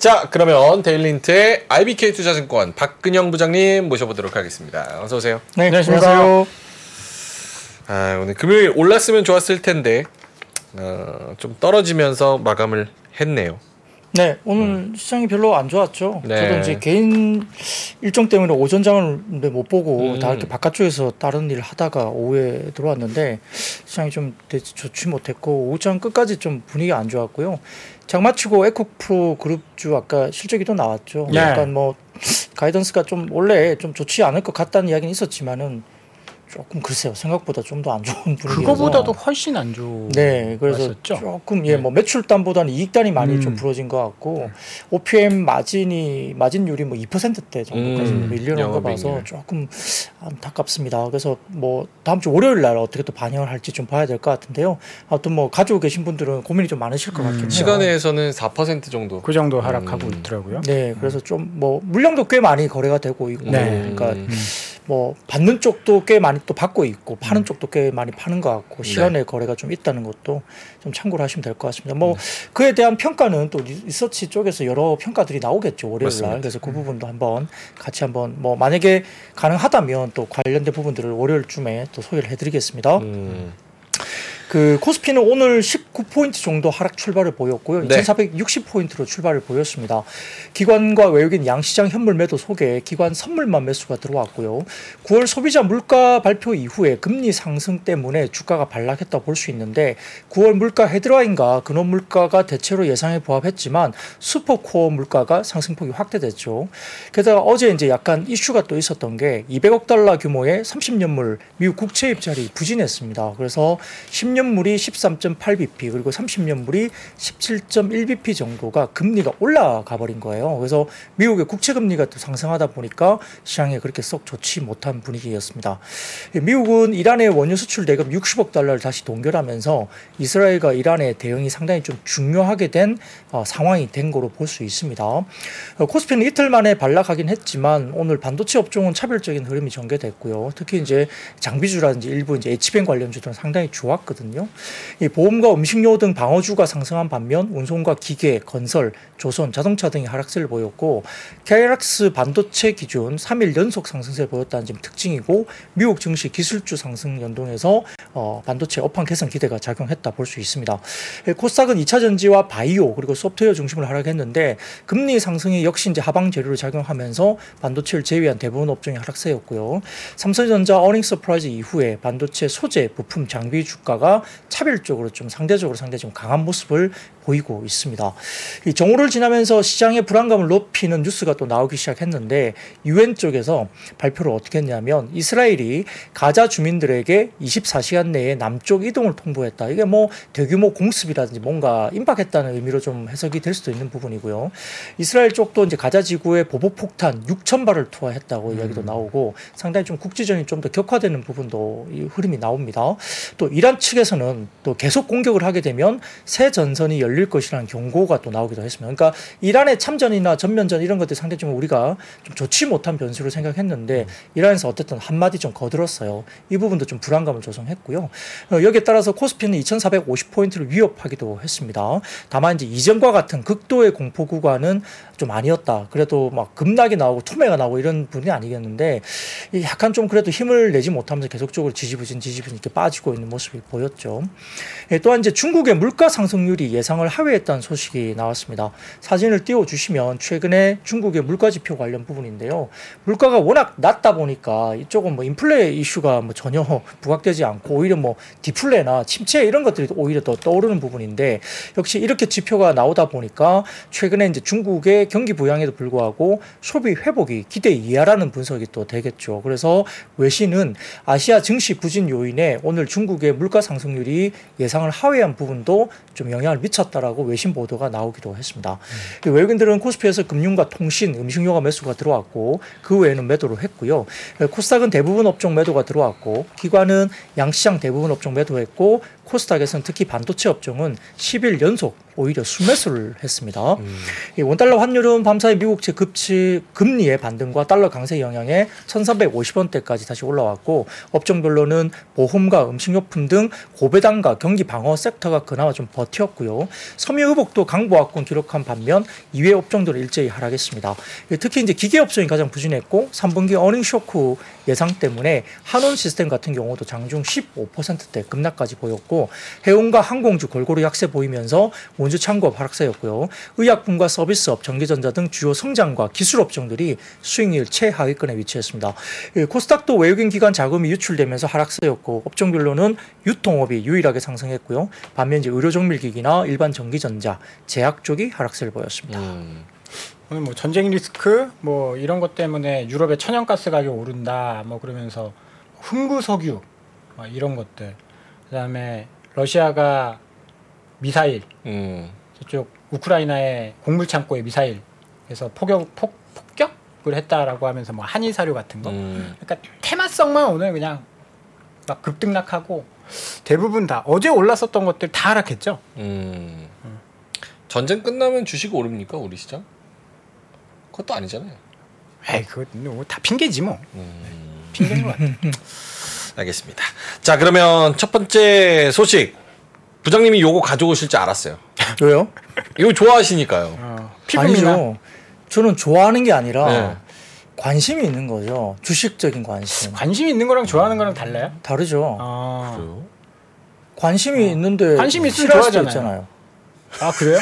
자, 그러면 데일리힌트의 IBK 투자증권 박근형 부장님 모셔보도록 하겠습니다. 어서 오세요. 네, 안녕하세요. 아, 오늘 금요일 올랐으면 좋았을 텐데 어, 좀 떨어지면서 마감을 했네요. 네, 오늘 시장이 별로 안 좋았죠. 네. 저도 이제 개인 일정 때문에 오전 장을 못 보고 음. 다 이렇게 바깥쪽에서 다른 일을 하다가 오후에 들어왔는데 시장이 좀 되게 좋지 못했고 오후 장 끝까지 좀 분위기 안 좋았고요. 장마치고 에코프로 그룹주 아까 실적이 또 나왔죠. 네. 약간 뭐 가이던스가 좀 원래 좀 좋지 않을 것 같다는 이야기는 있었지만은 조금 글쎄요 생각보다 좀 더 안 좋은 분위기여서 그거보다도 훨씬 안 좋은. 네, 그래서 왔었죠? 조금 예, 네. 뭐 매출단보다는 이익단이 많이 음. 좀 부러진 것 같고 OPM 마진이 마진율이 뭐 2%대 정도까지 음, 밀려난 거 봐서. 조금 안타깝습니다. 그래서 뭐 다음 주 월요일 날 어떻게 또 반영을 할지 좀 봐야 될 것 같은데요. 아무튼 뭐 가지고 계신 분들은 고민이 좀 많으실 것 음. 같긴 해요. 시간에서는 4% 정도. 그 정도 하락하고 음. 있더라고요. 네, 그래서 좀 뭐 물량도 꽤 많이 거래가 되고 있고, 네. 그러니까 음. 뭐 받는 쪽도 꽤 많이 또 받고 있고 파는 쪽도 꽤 많이 파는 것 같고 시간의 거래가 좀 있다는 것도 좀 참고를 하시면 될 것 같습니다. 뭐 그에 대한 평가는 또 리- 리서치 쪽에서 여러 평가들이 나오겠죠 월요일. 날. 그래서 그 부분도 한번 같이 한번 뭐 만약에 가능하다면 또 관련된 부분들을 월요일쯤에 또 소개를 해드리겠습니다. 음. 그 코스피는 오늘 19포인트 정도 하락 출발을 보였고요. 네. 2,460포인트로 출발을 보였습니다. 기관과 외국인 양시장 현물 매도 속에 기관 선물만 매수가 들어왔고요. 9월 소비자 물가 발표 이후에 금리 상승 때문에 주가가 반락했다 볼 수 있는데 9월 물가 헤드라인과 근원 물가가 대체로 예상에 부합했지만 슈퍼코어 물가가 상승폭이 확대됐죠. 게다가 어제 이제 약간 이슈가 또 있었던 게 200억 달러 규모의 30년물 미국 국채 입찰이 부진했습니다. 그래서 10년 물이 13.8bp 그리고 30년물이 17.1bp 정도가 금리가 올라가 버린 거예요. 그래서 미국의 국채 금리가 또 상승하다 보니까 시장에 그렇게 썩 좋지 못한 분위기였습니다. 미국은 이란의 원유 수출 대금 60억 달러를 다시 동결하면서 이스라엘과 이란의 대응이 상당히 좀 중요하게 된 어, 상황이 된 거로 볼 수 있습니다. 어, 코스피는 이틀 만에 반락하긴 했지만 오늘 반도체 업종은 차별적인 흐름이 전개됐고요. 특히 이제 장비주라든지 일부 이제 H뱅 관련주들은 상당히 좋았거든요. 이 보험과 음식료 등 방어주가 상승한 반면 운송과 기계, 건설, 조선, 자동차 등이 하락세를 보였고 KRX 반도체 기준 3일 연속 상승세를 보였다는 점 특징이고 미국 증시 기술주 상승 연동해서 어, 반도체 업황 개선 기대가 작용했다 볼 수 있습니다. 예, 코스닥은 2차 전지와 바이오 그리고 소프트웨어 중심으로 하락했는데 금리 상승이 역시 이제 하방 재료로 작용하면서 반도체를 제외한 대부분 업종이 하락세였고요. 삼성전자 earning surprise 이후에 반도체 소재, 부품, 장비 주가가 차별적으로 좀 상대적으로 상당히 좀 강한 모습을 보이고 있습니다. 이 정오를 지나면서 시장의 불안감을 높이는 뉴스가 또 나오기 시작했는데 유엔 쪽에서 발표를 어떻게 했냐면 이스라엘이 가자 주민들에게 24시간 내에 남쪽 이동을 통보했다. 이게 뭐 대규모 공습이라든지 뭔가 임박했다는 의미로 좀 해석이 될 수도 있는 부분이고요. 이스라엘 쪽도 이제 가자 지구에 보복 폭탄 6천 발을 투하했다고 이야기도 나오고 상당히 좀 국지전이 좀 더 격화되는 부분도 이 흐름이 나옵니다. 또 이란 측에서는 또 계속 공격을 하게 되면 새 전선이 열릴 것이라는 경고가 또 나오기도 했습니다. 그러니까 이란의 참전이나 전면전 이런 것들 상당히 좀 우리가 좀 좋지 못한 변수로 생각했는데 이란에서 어쨌든 한마디 좀 거들었어요. 이 부분도 좀 불안감을 조성했고요. 어, 여기에 따라서 코스피는 2,450포인트를 위협하기도 했습니다. 다만 이제 이전과 같은 극도의 공포 구간은 좀 아니었다. 그래도 막 급락이 나오고 투매가 나오고 이런 분이 아니겠는데 이 약간 좀 그래도 힘을 내지 못하면서 계속적으로 지지부진 지지부진 이렇게 빠지고 있는 모습이 보였죠. 예, 또한 이제 중국의 물가 상승률이 예상 을 하회했다는 소식이 나왔습니다. 사진을 띄워 주시면 최근에 중국의 물가 지표 관련 부분인데요. 물가가 워낙 낮다 보니까 이쪽은 뭐 인플레 이슈가 뭐 전혀 부각되지 않고 오히려 뭐 디플레나 침체 이런 것들이 오히려 더 떠오르는 부분인데 역시 이렇게 지표가 나오다 보니까 최근에 이제 중국의 경기 부양에도 불구하고 소비 회복이 기대 이하라는 분석이 또 되겠죠. 그래서 외신은 아시아 증시 부진 요인에 오늘 중국의 물가 상승률이 예상을 하회한 부분도 좀 영향을 미쳤다라고 외신 보도가 나오기도 했습니다. 그 외국인들은 코스피에서 금융과 통신, 음식료가 매수가 들어왔고 그 외에는 매도를 했고요. 코스닥은 대부분 업종 매도가 들어왔고 기관은 양시장 대부분 업종 매도했고 코스닥에서는 특히 반도체 업종은 10일 연속 오히려 순매수를 했습니다. 이 원달러 환율은 밤사이 미국채 급치 금리의 반등과 달러 강세 영향에 1,350원대까지 다시 올라왔고 업종별로는 보험과 음식료품 등 고배당과 경기 방어 sector가 그나마 좀 버텼고요. 섬유 의복도 강보합권 기록한 반면 이외 업종들은 일제히 하락했습니다. 특히 이제 기계 업종이 가장 부진했고 3분기 earning shock 예상 때문에 한온 시스템 같은 경우도 장중 15%대 급락까지 보였고 해운과 항공주 골고루 약세 보이면서 운수 창고업 하락세였고요. 의약품과 서비스업, 전기전자 등 주요 성장과 기술 업종들이 수익률 최하위권에 위치했습니다. 예, 코스닥도 외국인 기관 자금이 유출되면서 하락세였고 업종별로는 유통업이 유일하게 상승했고요. 반면 이제 의료정밀기기나 일반 전기전자, 제약 쪽이 하락세를 보였습니다. 음. 오늘 뭐 전쟁 리스크 뭐 이런 것 때문에 유럽의 천연가스 가격 오른다 뭐 그러면서 흥구 석유 뭐 이런 것들 그다음에 러시아가 미사일 음. 저쪽 우크라이나의 곡물 창고에 미사일 그래서 폭격 폭, 폭격을 했다라고 하면서 뭐 한일 사료 같은 거 음. 그러니까 테마성만 오늘 그냥 막 급등락하고 대부분 다 어제 올랐었던 것들 다 하락했죠. 음. 전쟁 끝나면 주식 오릅니까 우리 시장? 그것도 아니잖아요. 에이 그거 뭐다 핑계지 뭐 음. 핑계인 것 같아. 알겠습니다. 자 그러면 첫 번째 소식 부장님이 요거 가져오실 줄 알았어요. 왜요? 이거 좋아하시니까요. 어, 피부미나 아니죠. 저는 좋아하는 게 아니라 네. 관심이 있는 거죠. 주식적인 관심. 관심 있는 거랑 좋아하는 거랑 달라요? 다르죠. 아, 그래요? 관심이 있는데 관심 있으면 좋아하잖아요. 아 그래요?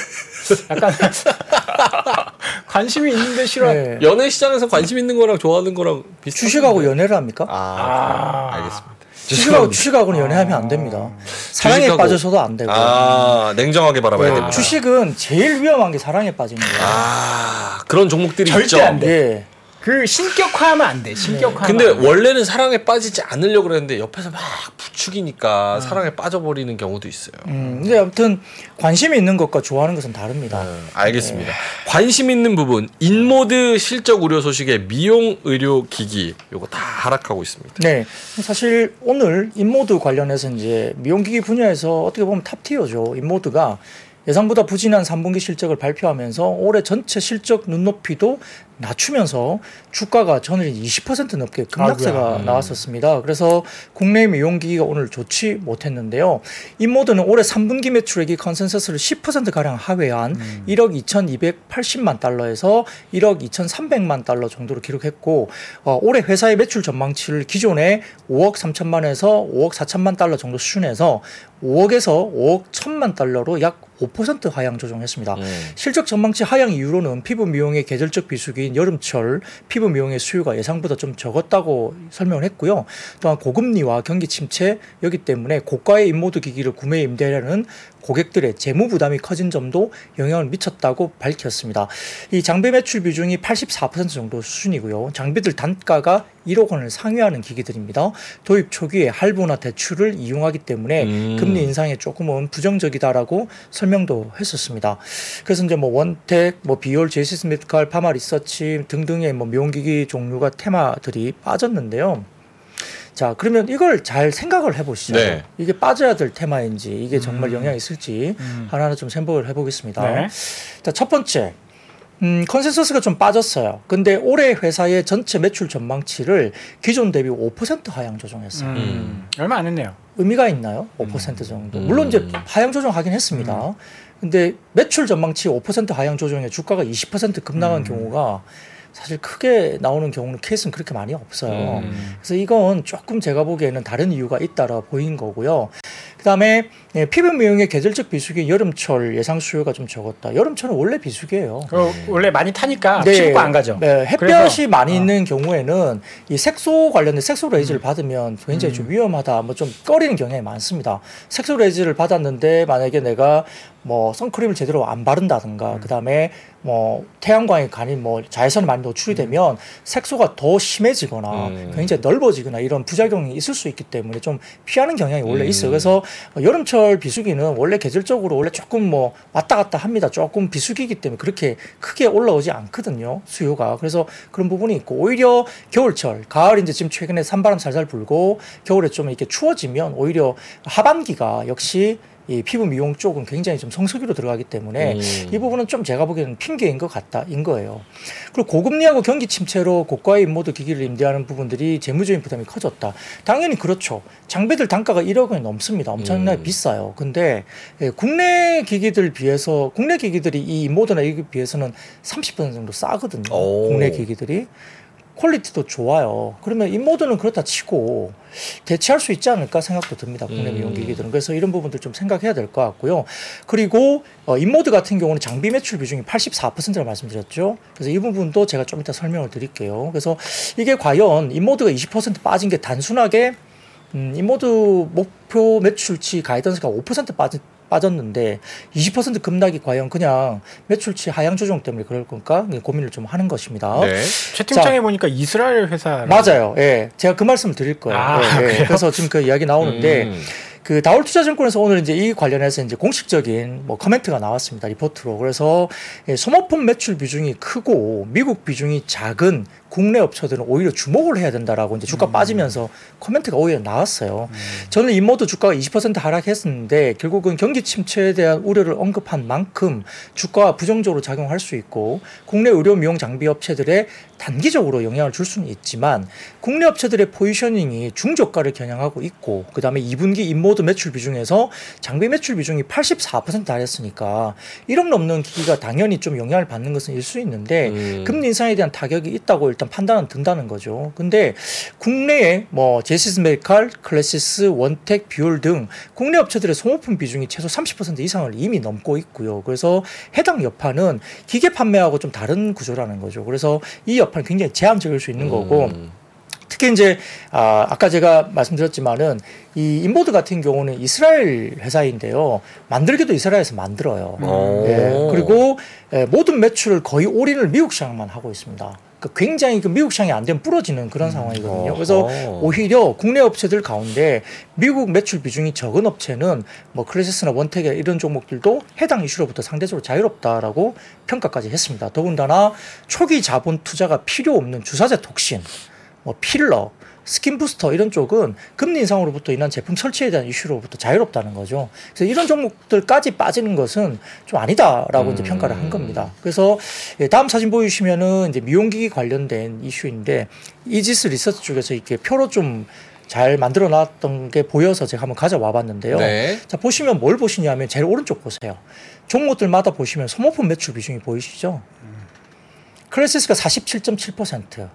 약간 관심이 있는데 싫어. 네. 연애 시장에서 관심 있는 거랑 좋아하는 거랑 비슷. 주식하고 연애를 합니까? 아, 아. 알겠습니다. 주식하고 주식하고는 연애하면 안 됩니다. 사랑에 주식하고- 빠져서도 안 되고. 아 냉정하게 바라봐야 네, 됩니다. 주식은 제일 위험한 게 사랑에 빠지는 거예요. 아 그런 종목들이 절대 있죠. 안 돼. 예. 그 신격화하면 안 돼. 신격화. 근데 원래는 사랑에 빠지지 않으려고 그랬는데 옆에서 막 부추기니까 사랑에 빠져버리는 경우도 있어요. 음, 근데 아무튼 관심이 있는 것과 좋아하는 것은 다릅니다. 네, 알겠습니다. 관심 있는 부분 인모드 실적 우려 소식에 미용 의료 기기 요거 다 하락하고 있습니다. 네, 사실 오늘 인모드 관련해서 이제 미용 기기 분야에서 어떻게 보면 top tier죠. 인모드가 예상보다 부진한 3분기 실적을 발표하면서 올해 전체 실적 눈높이도 낮추면서 주가가 전일 20% 넘게 급락세가. 음. 나왔었습니다. 그래서 국내 미용기기가 오늘 좋지 못했는데요. 인모드는 올해 3분기 매출액이 consensus를 10% 가량 하회한 1억 2,280만 달러에서 1억 2,300만 달러 정도로 기록했고 어, 올해 회사의 매출 전망치를 기존에 5억 3천만에서 5억 4천만 달러 정도 수준에서 5억에서 5억 1천만 달러로 약 5% 하향 조정했습니다. 음. 실적 전망치 하향 이유로는 피부 미용의 계절적 비수기인 여름철 피부 미용의 수요가 예상보다 좀 적었다고 설명을 했고요. 또한 고금리와 경기 침체였기 때문에 고가의 인모드 기기를 구매 임대하려는 고객들의 재무 부담이 커진 점도 영향을 미쳤다고 밝혔습니다. 이 장비 매출 비중이 84% 정도 수준이고요. 장비들 단가가 1억 원을 상회하는 기기들입니다. 도입 초기에 할부나 대출을 이용하기 때문에 음. 금리 인상에 조금은 부정적이다라고 설명도 했었습니다. 그래서 이제 뭐 원텍, 뭐 비올, 제시스 메디칼, 파마 리서치 등등의 뭐 미용기기 종류가 테마들이 빠졌는데요. 자, 그러면 이걸 잘 생각을 해보시죠. 네. 이게 빠져야 될 테마인지 이게 정말 영향이 있을지 음. 하나하나 좀 생각을 해보겠습니다. 네. 자, 첫 번째. 음, consensus가 좀 빠졌어요. 근데 올해 회사의 전체 매출 전망치를 기존 대비 5% 하향 조정했어요. 음, 얼마 안 했네요. 의미가 있나요? 5% 정도. 음. 물론 이제 하향 조정하긴 했습니다. 근데 매출 전망치 5% 하향 조정에 주가가 20% 급락한 음. 경우가 사실 크게 나오는 경우는 케이스는 그렇게 많이 없어요. 음. 그래서 이건 조금 제가 보기에는 다른 이유가 있다라 보인 거고요. 그 다음에 예, 피부 미용의 계절적 비수기 여름철 예상 수요가 좀 적었다. 여름철은 원래 비수기예요. 그 원래 많이 타니까 네. 피부과 안 가죠. 네, 햇볕이 그래서, 많이 어. 있는 경우에는 이 색소 관련된 색소 레이저를 받으면 굉장히 좀 위험하다, 뭐 좀 꺼리는 경향이 많습니다. 색소 레이저를 받았는데 만약에 내가 뭐 선크림을 제대로 안 바른다든가, 그 다음에 뭐 태양광에 간이 뭐 자외선이 많이 노출이 되면 색소가 더 심해지거나 음. 굉장히 넓어지거나 이런 부작용이 있을 수 있기 때문에 좀 피하는 경향이 원래 음. 있어요. 그래서 여름철 겨울철 비수기는 원래 계절적으로 원래 조금 뭐 왔다 갔다 합니다. 조금 비수기이기 때문에 그렇게 크게 올라오지 않거든요. 수요가. 그래서 그런 부분이 있고 오히려 겨울철, 가을 이제 지금 최근에 산바람 살살 불고 겨울에 좀 이렇게 추워지면 오히려 하반기가 역시 이 피부 미용 쪽은 굉장히 좀 성수기로 들어가기 때문에 음. 이 부분은 좀 제가 보기에는 핑계인 것 같다인 거예요. 그리고 고금리하고 경기 침체로 고가의 인모드 기기를 임대하는 부분들이 재무적인 부담이 커졌다. 당연히 그렇죠. 장비들 단가가 1억 원이 넘습니다. 엄청나게 음. 비싸요. 근데 예, 국내 기기들 비해서 국내 기기들이 이 인모드나 이에 비해서는 30% 정도 싸거든요. 오. 국내 기기들이 quality도 좋아요. 그러면 인모드는 그렇다 치고 대체할 수 있지 않을까 생각도 듭니다. 국내 음. 미용 기기들은. 그래서 이런 부분들 좀 생각해야 될 것 같고요. 그리고 어, 인모드 같은 경우는 장비 매출 비중이 84%라 말씀드렸죠. 그래서 이 부분도 제가 좀 이따 설명을 드릴게요. 그래서 이게 과연 인모드가 20% 빠진 게 단순하게 음, 인모드 목표 매출치 guidance가 5% 빠진 빠졌는데 20% 급락이 과연 그냥 매출치 하향 조정 때문에 그럴 건가 고민을 좀 하는 것입니다. 네. 채팅창에 보니까 이스라엘 회사 맞아요. 예. 제가 그 말씀을 드릴 거예요. 아, 예, 예. 그래서 지금 그 이야기 나오는데 음. 그 다올투자증권에서 오늘 이제 이 관련해서 이제 공식적인 뭐 comment가 나왔습니다 리포트로. 그래서 예, 소모품 매출 비중이 크고 미국 비중이 작은 국내 업체들은 오히려 주목을 해야 된다라고 이제 주가 빠지면서 comment가 오히려 나왔어요. 저는 인모드 주가가 20% 하락했었는데 결국은 경기 침체에 대한 우려를 언급한 만큼 주가가 부정적으로 작용할 수 있고 국내 의료 미용 장비 업체들의 단기적으로 영향을 줄 수는 있지만 국내 업체들의 positioning이 중저가를 겨냥하고 있고 그다음에 2분기 인모드 매출 비중에서 장비 매출 비중이 84% 달했으니까 1억 넘는 기기가 당연히 좀 영향을 받는 것은 일 수 있는데 음. 금리 인상에 대한 타격이 있다고 일단 판단은 든다는 거죠. 근데 국내에 뭐 제이시스 메디칼, 클래시스, 원텍, 비올 등 국내 업체들의 소모품 비중이 최소 30% 이상을 이미 넘고 있고요. 그래서 해당 여파는 기계 판매하고 좀 다른 구조라는 거죠. 그래서 이 여파는 굉장히 제한적일 수 있는 거고 음. 특히 이제 아, 아까 제가 말씀드렸지만은 이 인보드 같은 경우는 이스라엘 회사인데요. 만들기도 이스라엘에서 만들어요. 오. 예, 그리고 예, 모든 매출을 거의 올인을 미국 시장만 하고 있습니다. 그 굉장히 그 미국 시장이 안 되면 부러지는 그런 상황이거든요. 그래서 어허. 오히려 국내 업체들 가운데 미국 매출 비중이 적은 업체는 뭐 클래시스나 원텍 이런 종목들도 해당 이슈로부터 상대적으로 자유롭다라고 평가까지 했습니다. 더군다나 초기 자본 투자가 필요 없는 주사제 toxin, 뭐 filler, skin booster 이런 쪽은 금리 인상으로부터 인한 제품 설치에 대한 이슈로부터 자유롭다는 거죠. 그래서 이런 종목들까지 빠지는 것은 좀 아니다라고 이제 음. 평가를 한 겁니다. 그래서 예, 다음 사진 보여주시면은 이제 미용기기 관련된 이슈인데 이지스 리서치 쪽에서 이렇게 표로 좀 잘 만들어 놨던 게 보여서 제가 한번 가져와 봤는데요. 네. 자 보시면 뭘 보시냐면 제일 오른쪽 보세요. 종목들마다 보시면 소모품 매출 비중이 보이시죠? 클래시스가 47.7%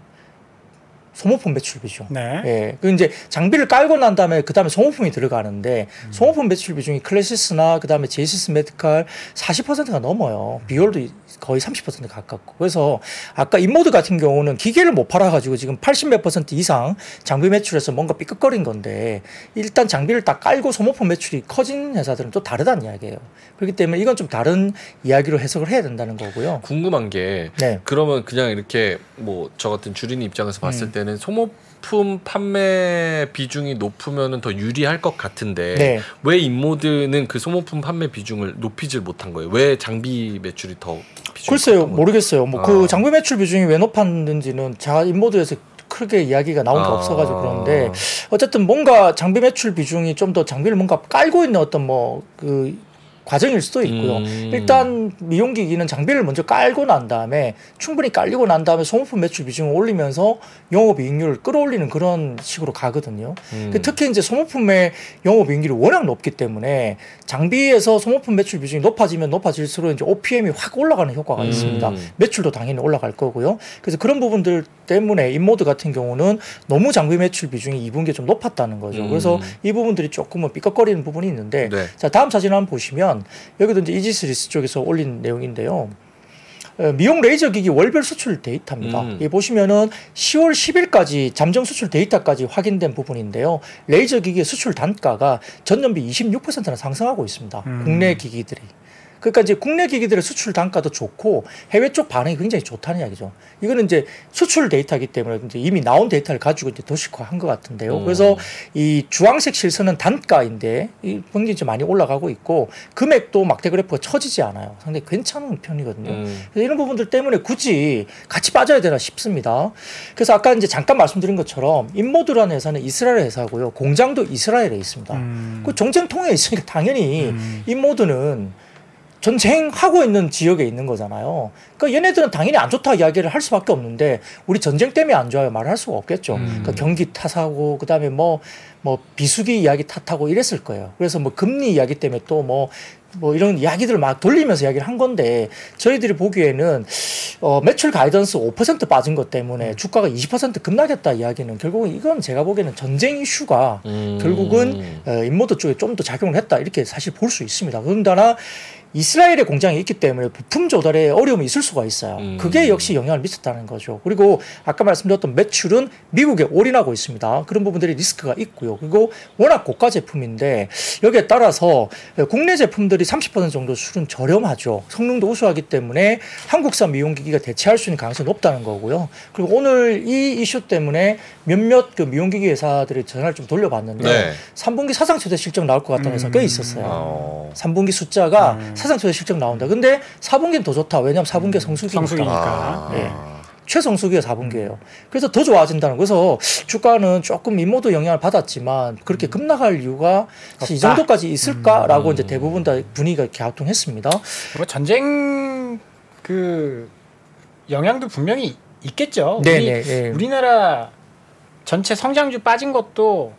소모품 매출 비중. 네. 예. 그 이제 장비를 깔고 난 다음에 그 다음에 소모품이 들어가는데 소모품 매출 비중이 클래시스나 그 다음에 제이시스 메디칼 40%가 넘어요. 비율도 거의 30% 가깝고. 그래서 아까 인모드 같은 경우는 기계를 못 팔아가지고 지금 80 몇 퍼센트 이상 장비 매출에서 뭔가 삐걱거린 건데 일단 장비를 딱 깔고 소모품 매출이 커진 회사들은 또 다르다는 이야기예요. 그렇기 때문에 이건 좀 다른 이야기로 해석을 해야 된다는 거고요. 궁금한 게 네. 그러면 그냥 이렇게 뭐 저 같은 주린이 입장에서 봤을 음. 때는 소모품 판매 비중이 높으면은 더 유리할 것 같은데 네. 왜 인모드는 그 소모품 판매 비중을 높이질 못한 거예요? 왜 장비 매출이 더 글쎄요, 모르겠어요. 뭐그 아. 장비 매출 비중이 왜 높았는지는 제가 인모드에서 크게 이야기가 나온 게 아. 없어가지고 그런데 어쨌든 뭔가 장비 매출 비중이 좀 더 장비를 뭔가 깔고 있는 어떤 뭐 그 과정일 수도 있고요. 음. 일단 미용기기는 장비를 먼저 깔고 난 다음에 충분히 깔리고 난 다음에 소모품 매출 비중을 올리면서 영업이익률을 끌어올리는 그런 식으로 가거든요. 음. 그 특히 이제 소모품의 영업이익률이 워낙 높기 때문에 장비에서 소모품 매출 비중이 높아지면 높아질수록 이제 OPM이 확 올라가는 효과가 음. 있습니다. 매출도 당연히 올라갈 거고요. 그래서 그런 부분들 때문에 인모드 같은 경우는 너무 장비 매출 비중이 2분기에 좀 높았다는 거죠. 음. 그래서 이 부분들이 조금은 삐걱거리는 부분이 있는데 네. 자 다음 사진 한번 보시면 여기도 이제 이지스리스 쪽에서 올린 내용인데요. 어, 미용 레이저 기기 월별 수출 데이터입니다. 음. 이 보시면은 10월 10일까지 잠정 수출 데이터까지 확인된 부분인데요. 레이저 기기의 수출 단가가 전년비 26%나 상승하고 있습니다. 음. 국내 기기들이. 그러니까 이제 국내 기기들의 수출 단가도 좋고 해외 쪽 반응이 굉장히 좋다는 이야기죠. 이거는 이제 수출 데이터이기 때문에 이제 이미 나온 데이터를 가지고 이제 도식화한 것 같은데요. 음. 그래서 이 주황색 실선은 단가인데 이 굉장히 좀 많이 올라가고 있고 금액도 막대 그래프가 처지지 않아요. 상당히 괜찮은 편이거든요. 음. 그래서 이런 부분들 때문에 굳이 같이 빠져야 되나 싶습니다. 그래서 아까 이제 잠깐 말씀드린 것처럼 인모드라는 회사는 이스라엘 회사고요. 공장도 이스라엘에 있습니다. 음. 그 정쟁 통에 있으니까 당연히 음. 인모드는 전쟁하고 있는 지역에 있는 거잖아요. 그러니까 얘네들은 당연히 안 좋다 이야기를 할 수밖에 없는데 우리 전쟁 때문에 안 좋아요 말할 수가 없겠죠. 음. 그러니까 경기 탓하고 그다음에 뭐뭐 비수기 이야기 탓하고 이랬을 거예요. 그래서 뭐 금리 이야기 때문에 또뭐뭐 이런 이야기들을 막 돌리면서 이야기를 한 건데 저희들이 보기에는 어 매출 가이던스 5% 빠진 것 때문에 주가가 20% 급락했다 이야기는 결국은 이건 제가 보기에는 전쟁 이슈가 음. 결국은 어, 인모드 쪽에 좀 더 작용을 했다 이렇게 사실 볼 수 있습니다. 그런다나 이스라엘의 공장이 있기 때문에 부품 조달에 어려움이 있을 수가 있어요. 음. 그게 역시 영향을 미쳤다는 거죠. 그리고 아까 말씀드렸던 매출은 미국에 올인하고 있습니다. 그런 부분들이 리스크가 있고요. 그리고 워낙 고가 제품인데 여기에 따라서 국내 제품들이 30% 정도 수준 저렴하죠. 성능도 우수하기 때문에 한국산 미용기기가 대체할 수 있는 가능성이 높다는 거고요. 그리고 오늘 이 이슈 때문에 몇몇 그 미용기기 회사들이 전화를 좀 돌려봤는데 네. 3분기 사상 최대 실적 나올 것 같다는 회사가 꽤 음. 있었어요. 어. 3분기 숫자가 음. 사상 최대 실적 나온다. 근데 4분기는 더 좋다. 왜냐하면 4분기가 성수기니까. 성수기니까. 아. 예. 최성수기가 4분기예요. 그래서 더 좋아진다는. 그래서 주가는 조금 인모도 영향을 받았지만 그렇게 급락할 이유가 사실 이. 정도까지 있을까라고 음. 이제 대부분 다 분위기가 갸우뚱했습니다. 뭐 전쟁 그 영향도 분명히 있겠죠. 우리, 네네. 예. 우리나라 전체 성장주 빠진 것도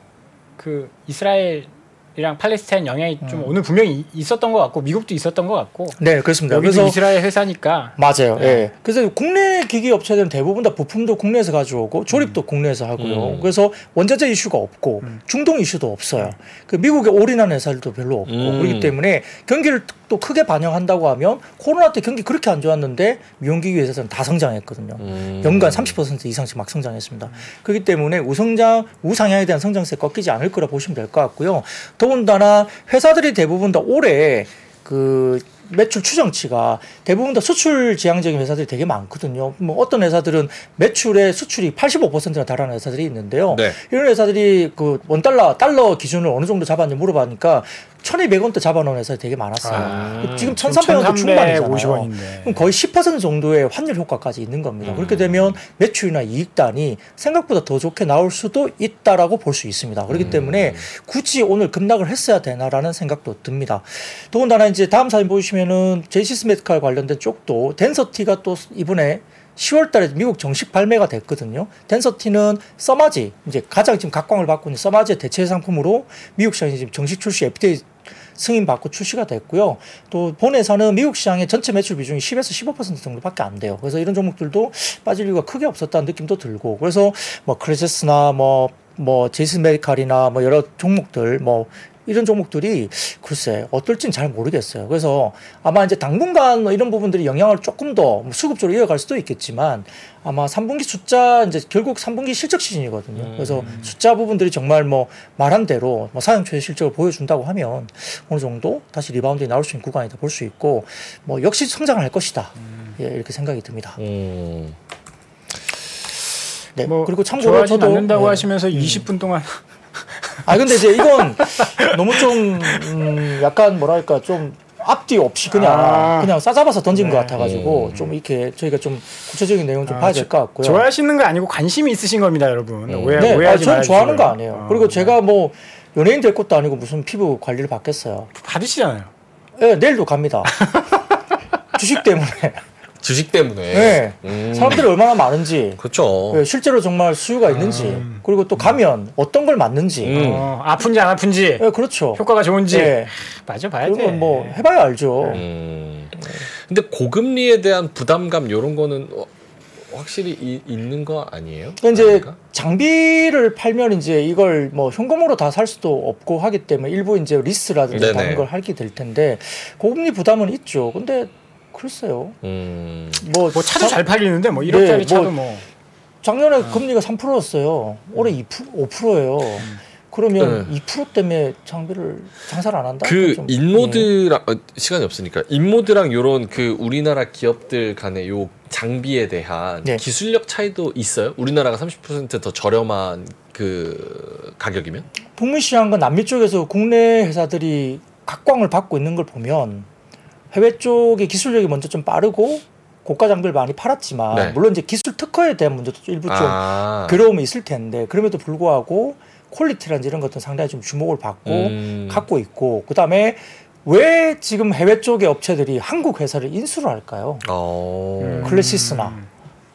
그 이스라엘 이랑 팔레스타인 영향이 좀 음. 오늘 분명히 이- 있었던 것 같고 미국도 있었던 것 같고 네, 그렇습니다. 그래서 이스라엘 회사니까 맞아요. 네. 예. 그래서 국내 기기 업체들은 대부분 다 부품도 국내에서 가져오고 조립도 국내에서 하고요. 음. 그래서 원자재 이슈가 없고 음. 중동 이슈도 없어요. 그 미국에 올인하는 회사들도 별로 없고 음. 그렇기 때문에 경기를 또 크게 반영한다고 하면 코로나 때 경기 그렇게 안 좋았는데 미용기기 회사들은 다 성장했거든요. 음. 연간 30% 이상씩 막 성장했습니다. 그렇기 때문에 우성장 우상향에 대한 성장세 꺾이지 않을 거라 보시면 될 것 같고요. 더군다나 회사들이 대부분 다 올해 그 매출 추정치가 대부분 다 수출 지향적인 회사들이 되게 많거든요. 뭐 어떤 회사들은 매출의 수출이 85%나 달하는 회사들이 있는데요. 네. 이런 회사들이 그 원달러 달러 기준을 어느 정도 잡았는지 물어보니까 1,200원대 잡아놓은 회사들이 되게 많았어요. 아, 지금 1,300원대 중반이잖아요. 1,350원인데. 그럼 거의 10% 정도의 환율 효과까지 있는 겁니다. 음. 그렇게 되면 매출이나 이익단이 생각보다 더 좋게 나올 수도 있다라고 볼 수 있습니다. 그렇기 음. 때문에 굳이 오늘 급락을 했어야 되나라는 생각도 듭니다. 더군다나 이제 다음 사진 보시면은 제이시스 메디칼 관련된 쪽도 덴서티가 또 이번에 10월 달에 미국 정식 발매가 됐거든요. 덴서티는 써마지, 이제 가장 지금 각광을 받고 있는 써마지의 대체 상품으로 미국 시장에 지금 정식 출시 FDA 승인 받고 출시가 됐고요. 또 본회사는 미국 시장의 전체 매출 비중이 10에서 15% 정도밖에 안 돼요. 그래서 이런 종목들도 빠질 이유가 크게 없었다는 느낌도 들고 그래서 뭐 크레세스나 뭐뭐 제이슨 메디칼이나 뭐 여러 종목들 뭐 이런 종목들이 글쎄 어떨지는 잘 모르겠어요. 그래서 아마 이제 당분간 뭐 이런 부분들이 영향을 조금 더뭐 수급적으로 이어갈 수도 있겠지만 아마 3분기 숫자 이제 결국 3분기 실적 시즌이거든요. 그래서 숫자 부분들이 정말 뭐 말한 대로 뭐 사용 최대 실적을 보여준다고 하면 어느 정도 다시 리바운드에 나올 수 있는 구간이다 볼 수 있고 뭐 역시 성장을 할 것이다. 예, 이렇게 생각이 듭니다. 음. 네. 뭐 그리고 참고로 저도 않는다고 네. 하시면서 20분 동안 아 근데 이제 이건 너무 좀 음, 약간 뭐랄까 좀 앞뒤 없이 그냥 아. 그냥 싸잡아서 던진 네. 것 같아가지고 음. 좀 이렇게 저희가 좀 구체적인 내용 좀 아, 봐야 저- 될것 같고요. 좋아하시는 거 아니고 관심이 있으신 겁니다, 여러분. 음. 오해, 네, 아, 오해하지 저는 좋아하는 거. 아니에요. 어, 그리고 제가 뭐 연예인 될 것도 아니고 무슨 피부 관리를 받겠어요. 받으시잖아요. 예, 내일도 갑니다. 주식 때문에. 주식 때문에. 네. 음. 사람들이 얼마나 많은지. 그렇죠. 예, 실제로 정말 수요가 있는지. 음. 그리고 또 가면 어떤 걸 맞는지. 음. 어, 아픈지 안 아픈지 예, 그렇죠. 효과가 좋은지 예. 맞아 봐야 돼. 건뭐 해봐야 알죠. 음. 근데 고금리에 대한 부담감 이런 거는 어, 확실히 이, 있는 거 아니에요? 그러니까 이제 아닌가? 장비를 팔면 이제 이걸 뭐 현금으로 다 살 수도 없고 하기 때문에 일부 이제 리스라든지 네네. 다른 걸 하게 될 텐데 고금리 부담은 있죠. 근데 글쎄요. 음. 뭐, 뭐 차도 자- 잘 팔리는데 뭐 1억짜리 네, 차도 뭐- 뭐 작년에 금리가 3%였어요. 올해 2% 5%예요. 그러면 2% 때문에 장비를 장사를 안 한다? 그. 인모드랑 어, 시간이 없으니까 인모드랑 요런 그 우리나라 기업들 간의 요 장비에 대한 네. 기술력 차이도 있어요? 우리나라가 30%더 저렴한 그 가격이면? 북미 시장과 남미 쪽에서 국내 회사들이 각광을 받고 있는 걸 보면 해외 쪽의 기술력이 먼저 좀 빠르고 고가 장비를 많이 팔았지만 네. 물론 이제 기술 특허에 대한 문제도 일부 좀 아. 괴로움이 있을 텐데 그럼에도 불구하고 퀄리티라든지 이런 것들은 상당히 좀 주목을 받고 음. 갖고 있고 그다음에 왜 지금 해외 쪽의 업체들이 한국 회사를 인수를 할까요? 어. 음. 클래시스나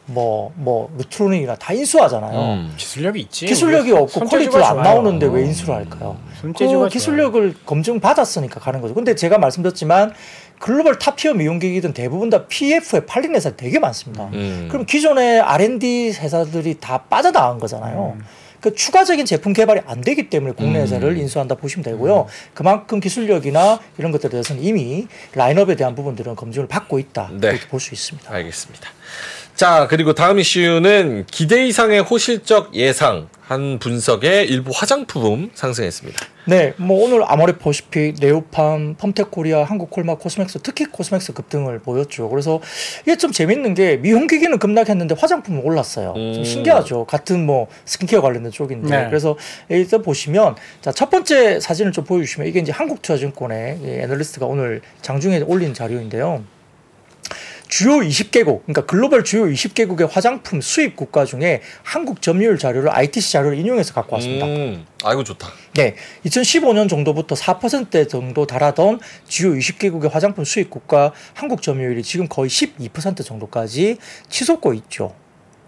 뭐 뭐 루트로닉이나 다 인수하잖아요. 음. 기술력이 있지. 기술력이 없고 퀄리티가 안 좋아요. 나오는데 왜 어. 인수를 할까요? 손재주가 그 기술력을 검증 받았으니까 가는 거죠. 근데 제가 말씀드렸지만 글로벌 탑티어 미용기기든 대부분 다 PF에 팔린 회사 되게 많습니다. 음. 그럼 기존의 R&D 회사들이 다 빠져나간 거잖아요. 음. 그 추가적인 제품 개발이 안 되기 때문에 국내 음. 회사를 인수한다 보시면 되고요. 그만큼 기술력이나 이런 것들에 대해서는 이미 라인업에 대한 부분들은 검증을 받고 있다 네. 이렇게 볼 수 있습니다. 알겠습니다. 자, 그리고 다음 이슈는 기대 이상의 호실적 예상 한 분석에 일부 화장품 상승했습니다. 네, 뭐 오늘 아모레퍼시픽, 네오팜, 펌텍코리아, 한국콜마, 코스맥스, 특히 코스맥스 급등을 보였죠. 그래서 이게 좀 재밌는 게 미용기기는 급락했는데 화장품은 올랐어요. 음. 좀 신기하죠. 같은 뭐 스킨케어 관련된 쪽인데. 네. 그래서 일단 보시면 자 첫 번째 사진을 좀 보여주시면 이게 이제 한국투자증권의 이 애널리스트가 오늘 장중에 올린 자료인데요. 주요 20개국, 그러니까 글로벌 주요 20개국의 화장품 수입 국가 중에 한국 점유율 자료를 ITC 자료를 인용해서 갖고 왔습니다. 음. 아이고 좋다. 네, 2015년 정도부터 4% 정도 달하던 주요 20개국의 화장품 수입 국가 한국 점유율이 지금 거의 12% 정도까지 치솟고 있죠.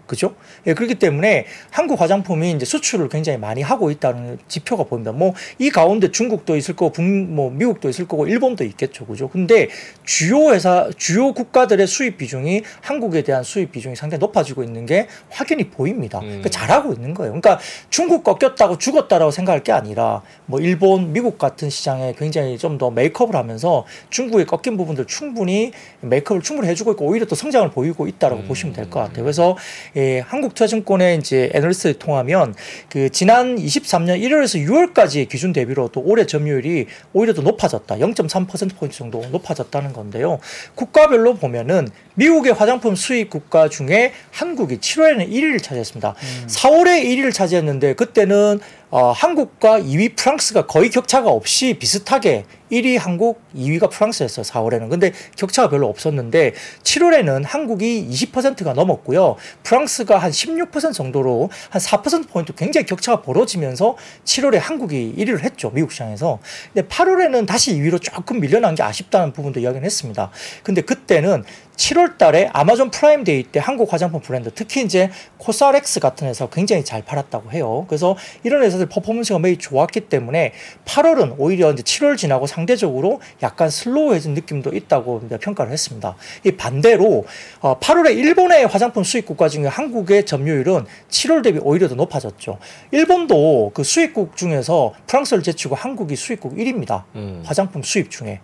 그죠? 예, 그렇기 때문에 한국 화장품이 이제 수출을 굉장히 많이 하고 있다는 지표가 보입니다. 뭐 이 가운데 중국도 있을 거고, 북, 뭐 미국도 있을 거고, 일본도 있겠죠, 그죠? 근데 주요 회사, 주요 국가들의 수입 비중이 한국에 대한 수입 비중이 상당히 높아지고 있는 게 확연히 보입니다. 음. 그러니까 잘하고 있는 거예요. 그러니까 중국 꺾였다고 죽었다라고 생각할 게 아니라 뭐 일본, 미국 같은 시장에 굉장히 좀 더 메이크업을 하면서 중국의 꺾인 부분들 충분히 메이크업을 충분히 해주고 있고 오히려 또 성장을 보이고 있다라고 음. 보시면 될 것 같아요. 그래서 예, 한국투자증권의 이제 애널리스트를 통하면 그 지난 23년 1월에서 6월까지 기준 대비로 또 올해 점유율이 오히려 더 높아졌다. 0.3% 포인트 정도 높아졌다는 건데요. 국가별로 보면은 미국의 화장품 수입 국가 중에 한국이 7월에는 1위를 차지했습니다. 4월에 1위를 차지했는데 그때는 어, 한국과 2위 프랑스가 거의 격차가 없이 비슷하게 1위 한국, 2위가 프랑스였어요. 4월에는. 근데 격차가 별로 없었는데 7월에는 한국이 20%가 넘었고요. 프랑스가 한 16% 정도로 한 4%포인트 굉장히 격차가 벌어지면서 7월에 한국이 1위를 했죠. 미국 시장에서. 근데 8월에는 다시 2위로 조금 밀려난 게 아쉽다는 부분도 이야기는 했습니다. 근데 그때는 7월 달에 아마존 프라임 데이 때 한국 화장품 브랜드 특히 이제 코스알엑스 같은 회사 굉장히 잘 팔았다고 해요. 그래서 이런 회사들 퍼포먼스가 매우 좋았기 때문에 8월은 오히려 이제 7월 지나고 상대적으로 약간 slow해진 느낌도 있다고 평가를 했습니다. 이 반대로 어, 8월에 일본의 화장품 수입 국가 중에 한국의 점유율은 7월 대비 오히려 더 높아졌죠. 일본도 그 수입국 중에서 프랑스를 제치고 한국이 수입국 1위입니다. 음. 화장품 수입 중에.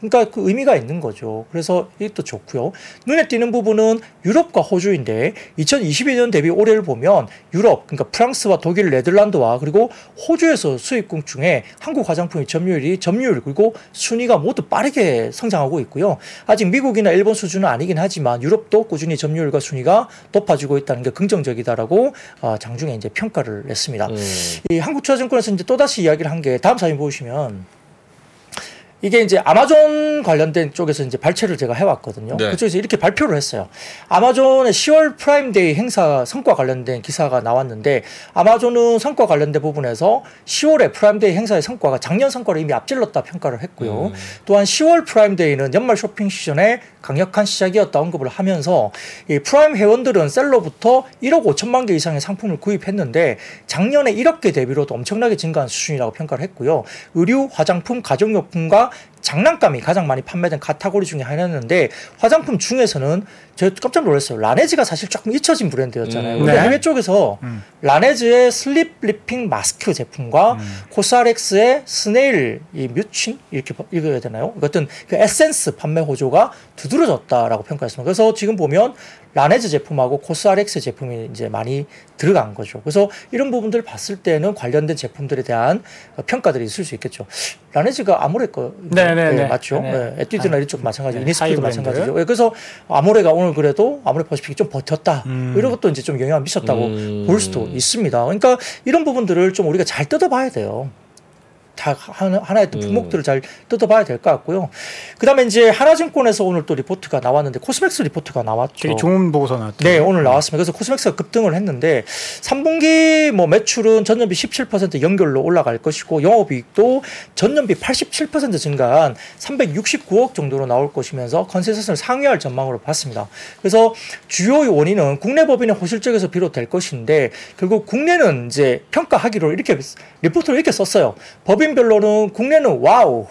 그러니까 그 의미가 있는 거죠. 그래서 이것도 좋고요. 눈에 띄는 부분은 유럽과 호주인데 2022년 대비 올해를 보면 유럽, 그러니까 프랑스와 독일, 네덜란드와 그리고 호주에서 수입국 중에 한국 화장품의 점유율이 점유율 그리고 순위가 모두 빠르게 성장하고 있고요. 아직 미국이나 일본 수준은 아니긴 하지만 유럽도 꾸준히 점유율과 순위가 높아지고 있다는 게 긍정적이다라고 어, 장중에 이제 평가를 냈습니다. 음. 이 한국투자증권에서 이제 또 다시 이야기를 한 게 다음 사진 보시면 이게 이제 아마존 관련된 쪽에서 이제 발췌를 제가 해왔거든요. 네. 그쪽에서 이렇게 발표를 했어요. 아마존의 10월 프라임데이 행사 성과 관련된 기사가 나왔는데 아마존은 성과 관련된 부분에서 10월에 프라임데이 행사의 성과가 작년 성과를 이미 앞질렀다 평가를 했고요. 음. 또한 10월 프라임데이는 연말 쇼핑 시즌의 강력한 시작이었다 언급을 하면서 이 프라임 회원들은 seller부터 1억 5천만 개 이상의 상품을 구입했는데 작년에 1억 개 대비로도 엄청나게 증가한 수준이라고 평가를 했고요. 의류, 화장품, 가정용품과 장난감이 가장 많이 판매된 카테고리 중에 하나였는데 화장품 중에서는 제가 깜짝 놀랐어요. 라네즈가 사실 조금 잊혀진 브랜드였잖아요. 음. 근데 네. 해외 쪽에서 음. 라네즈의 sleep sleeping mask 제품과 음. 코스알엑스의 snail 이 mucin 이렇게 읽어야 되나요? 어떤 그 에센스 판매 호조가 두드러졌다라고 평가했습니다. 그래서 지금 보면 라네즈 제품하고 코스RX 제품이 이제 많이 들어간 거죠. 그래서 이런 부분들을 봤을 때는 관련된 제품들에 대한 어, 평가들이 있을 수 있겠죠. 라네즈가 아모레 거 네, 네, 네. 맞죠? 네. 네. 에뛰드나 이쪽 마찬가지, 네, 이니스프리도. 마찬가지죠. 예, 그래서 아모레가 오늘 그래도 아모레 퍼시픽이 좀 버텼다. 음. 이런 것도 이제 좀 영향을 미쳤다고 음. 볼 수도 있습니다. 그러니까 이런 부분들을 좀 우리가 잘 뜯어봐야 돼요. 다 하나, 하나의 또 음. 품목들을 잘 뜯어봐야 될 것 같고요. 그다음에 이제 하나증권에서 오늘 또 리포트가 나왔는데 코스맥스 리포트가 나왔죠. 되게 좋은 보고서 나왔죠. 네, 오늘 나왔습니다. 그래서 코스맥스가 급등을 했는데 3분기 뭐 매출은 전년비 17% 연결로 올라갈 것이고 영업이익도 전년비 87% 증가한 369억 정도로 나올 것이면서 컨센서스를 상회할 전망으로 봤습니다. 그래서 주요 원인은 국내 법인의 호실적에서 비롯될 것인데 결국 국내는 이제 평가하기로 이렇게 리포트를 이렇게 썼어요. 법인 별로는 국내는 wow,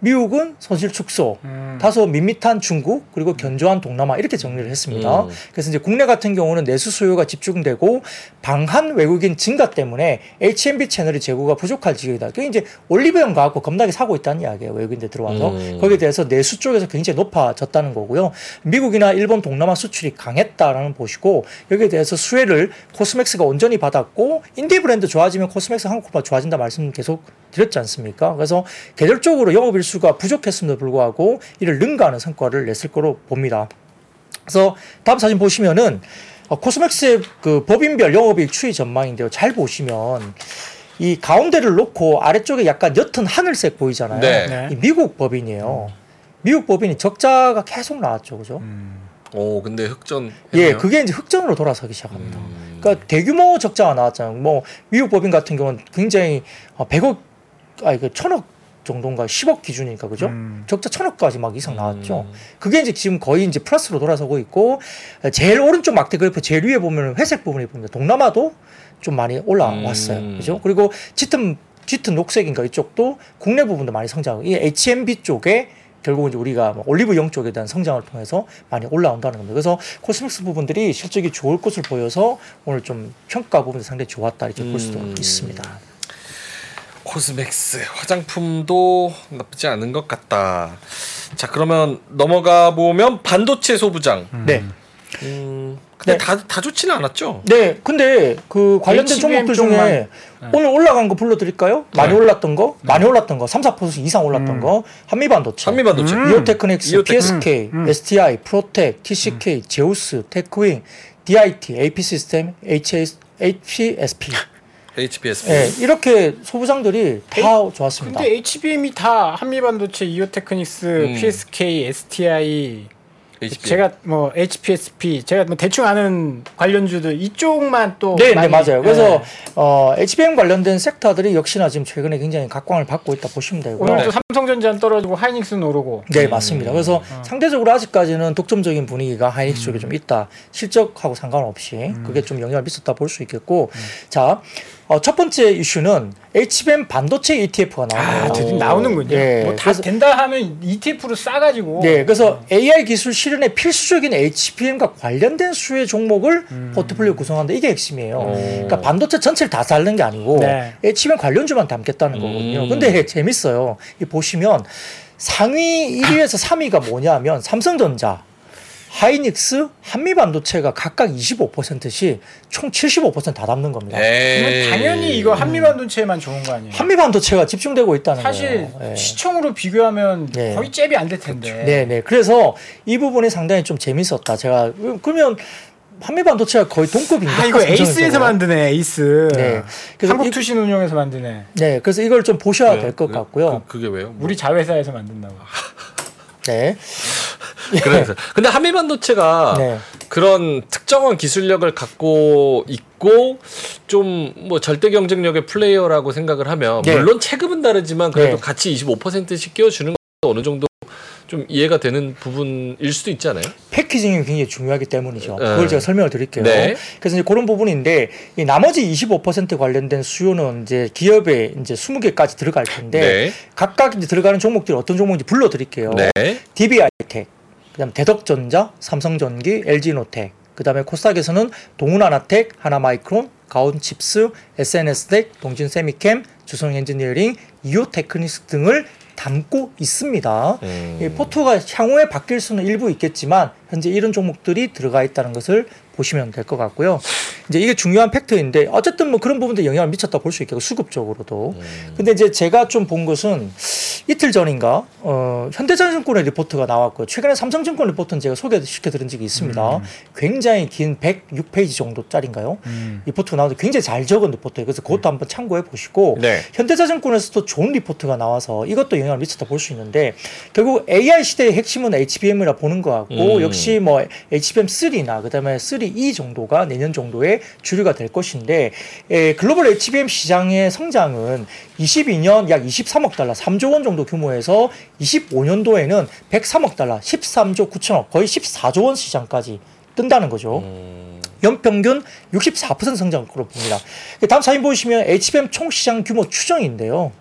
미국은 손실 축소, 음. 다소 밋밋한 중국 그리고 견조한 동남아 이렇게 정리를 했습니다. 음. 그래서 이제 국내 같은 경우는 내수 수요가 집중되고 방한 외국인 증가 때문에 H&B 채널의 재고가 부족할 지경이다. 그게 이제 올리브영 가고 겁나게 사고 있다는 이야기예요. 외국인들 들어와서 음. 거기에 대해서 내수 쪽에서 굉장히 높아졌다는 거고요. 미국이나 일본 동남아 수출이 강했다라는 보시고 여기에 대해서 수혜를 코스맥스가 온전히 받았고 인디 브랜드 좋아지면 코스맥스 한국화 좋아진다 말씀 계속 드렸지 않습니까? 그래서 계절적으로 영업일 수가 부족했음에도 불구하고 이를 능가하는 성과를 냈을 거로 봅니다. 그래서 다음 사진 보시면은 어, 코스맥스의 그 법인별 영업이익 추이 전망인데요. 잘 보시면 이 가운데를 놓고 아래쪽에 약간 옅은 하늘색 보이잖아요. 네. 네. 이 미국 법인이에요. 미국 법인이 적자가 계속 나왔죠, 그죠? 음. 오 근데 흑전. 예, 그게 이제 흑전으로 돌아서기 시작합니다. 음. 그러니까 대규모 적자가 나왔잖아요. 뭐 미국 법인 같은 경우는 굉장히 어, 100억 아니 그 천억 정도인가 10억 기준이니까 그죠? 음. 적자 천억까지 막 이상 나왔죠. 음. 그게 이제 지금 거의 이제 플러스로 돌아서고 있고 제일 오른쪽 막대 그래프 제일 위에 보면 회색 부분이 보입니다. 동남아도 좀 많이 올라왔어요. 음. 그죠? 그리고 짙은 짙은 녹색인가 이쪽도 국내 부분도 많이 성장하고 이 H&B 쪽에 결국 이제 우리가 뭐 올리브영 쪽에 대한 성장을 통해서 많이 올라온다는 겁니다. 그래서 코스맥스 부분들이 실적이 좋을 것을 보여서 오늘 좀 평가 부분이 상당히 좋았다 이렇게 볼 수도 음. 있습니다. 코스맥스 화장품도 나쁘지 않은 것 같다. 자 그러면 넘어가 보면 반도체 소부장. 네. 음, 근데 네. 다, 다 좋지는 않았죠. 네, 근데 그 관련된 HBM 종목들 중에 쪽만. 오늘 올라간 거 불러드릴까요? 많이 네. 올랐던 거, 많이 올랐던 거, 3, 4% 이상 올랐던 음. 거, 한미반도체, 한미반도체. 음. 이오테크닉스, 이오테크. PSK, 음. STI, 프로텍, TCK, 제우스, 테크윙, DIT, AP 시스템, HS, HPSP. HBS. 예, 이렇게 소부장들이 다 좋았습니다. 근데 HBM이 다 한미반도체, 이오테크닉스, 음. PSK, STI, HBM. 제가 뭐 HPSP, 제가 뭐 대충 아는 관련주들 이쪽만 또 네, 네, 많이- 맞아요. 그래서 네. 어, HBM 관련된 섹터들이 역시나 지금 최근에 굉장히 각광을 받고 있다 보시면 되고요. 오늘도 삼성전자는 떨어지고 하이닉스는 오르고 네, 음. 맞습니다. 그래서 상대적으로 아직까지는 독점적인 분위기가 하이닉스 쪽에 좀 있다. 실적하고 상관없이 그게 좀 영향을 미쳤다 볼 수 있겠고, 자, 어, 첫 번째 이슈는 HBM 반도체 ETF가 아, 나옵니다. 드디어 나오는군요. 네, 뭐다 그래서- 된다 하면 ETF로 싸가지고. 네, 그래서 AI 기술 실현에 필수적인 HBM과 관련된 수의 종목을 포트폴리오 구성한다. 이게 핵심이에요. 오. 그러니까 반도체 전체를 다 다는 게 아니고 네. HBM 관련주만 담겠다는 거거든요. 음. 근데 재밌어요. 이 보시면 상위 1위에서 3위가 뭐냐면 삼성전자, 하이닉스, 한미 반도체가 각각 25%씩 총 75%다 담는 겁니다. 당연히 이거 한미 반도체만 좋은 거 아니에요? 한미 반도체가 집중되고 있다는 사실 거예요. 예. 시총으로 비교하면 네. 거의 잽이 안 될 텐데. 네, 네. 그래서 이 부분이 상당히 좀 재밌었다. 제가 그러면 한미 반도체가 거의 동급인가? 아 이거 에이스에서. 만드네 에이스. 네. 그래서 이- 한국 투신운용에서 만드네. 네, 그래서 이걸 좀 보셔야 왜요? 될것 그- 같고요. 그, 그게 왜요? 뭐. 우리 자회사에서 만든다고. 네. 그래서 근데 한미 반도체가 네. 그런 특정한 기술력을 갖고 있고 좀 뭐 절대 경쟁력의 플레이어라고 생각을 하면 네. 물론 체급은 다르지만 그래도 네. 같이 25%씩 끼워주는 건 어느 정도 좀 이해가 되는 부분일 수도 있지 않아요? 패키징이 굉장히 중요하기 때문이죠. 네. 그걸 제가 설명을 드릴게요. 네. 그래서 이제 그런 부분인데 이 나머지 25% 관련된 수요는 이제 기업에 이제 20개까지 들어갈 텐데 네. 각각 이제 들어가는 종목들이 어떤 종목인지 불러 드릴게요. 네. DBI텍, 그다음 대덕전자, 삼성전기, LG노텍, 그다음에 코스닥에서는 동훈하나텍, 하나마이크론, 가온칩스, SNS텍, 동진세미캠, 주성엔지니어링, 이오테크닉스 등을 담고 있습니다. 음. 이 포트가 향후에 바뀔 수는 일부 있겠지만 현재 이런 종목들이 들어가 있다는 것을 보시면 될 것 같고요. 이제 이게 중요한 팩터인데 어쨌든 뭐 그런 부분도 영향을 미쳤다 볼 수 있겠고 수급적으로도. 음. 근데 이제 제가 좀 본 것은 이틀 전인가 어, 현대자동차의 리포트가 나왔고요. 최근에 삼성증권 리포트는 제가 소개시켜 드린 적이 있습니다. 음. 굉장히 긴 106페이지 정도짜리인가요? 음. 리포트가 나오는데 굉장히 잘 적은 리포트예요. 그래서 그것도 한번 참고해 보시고 네. 현대차증권에서도 좋은 리포트가 나와서 이것도 영향을 미쳤다 볼 수 있는데 결국 AI 시대의 핵심은 HBM이라 보는 것 같고 음. 역시 뭐 HBM3나 그다음에 3E 정도가 내년 정도에 주류가 될 것인데 에, 글로벌 HBM 시장의 성장은 22년 약 23억 달러, 3조 원 정도 규모에서 25년도에는 103억 달러, 13조 9천억, 거의 14조 원 시장까지 뜬다는 거죠. 음. 연평균 64% 성장을 봅니다. 다음 사진 보시면 HBM 총 시장 규모 추정인데요.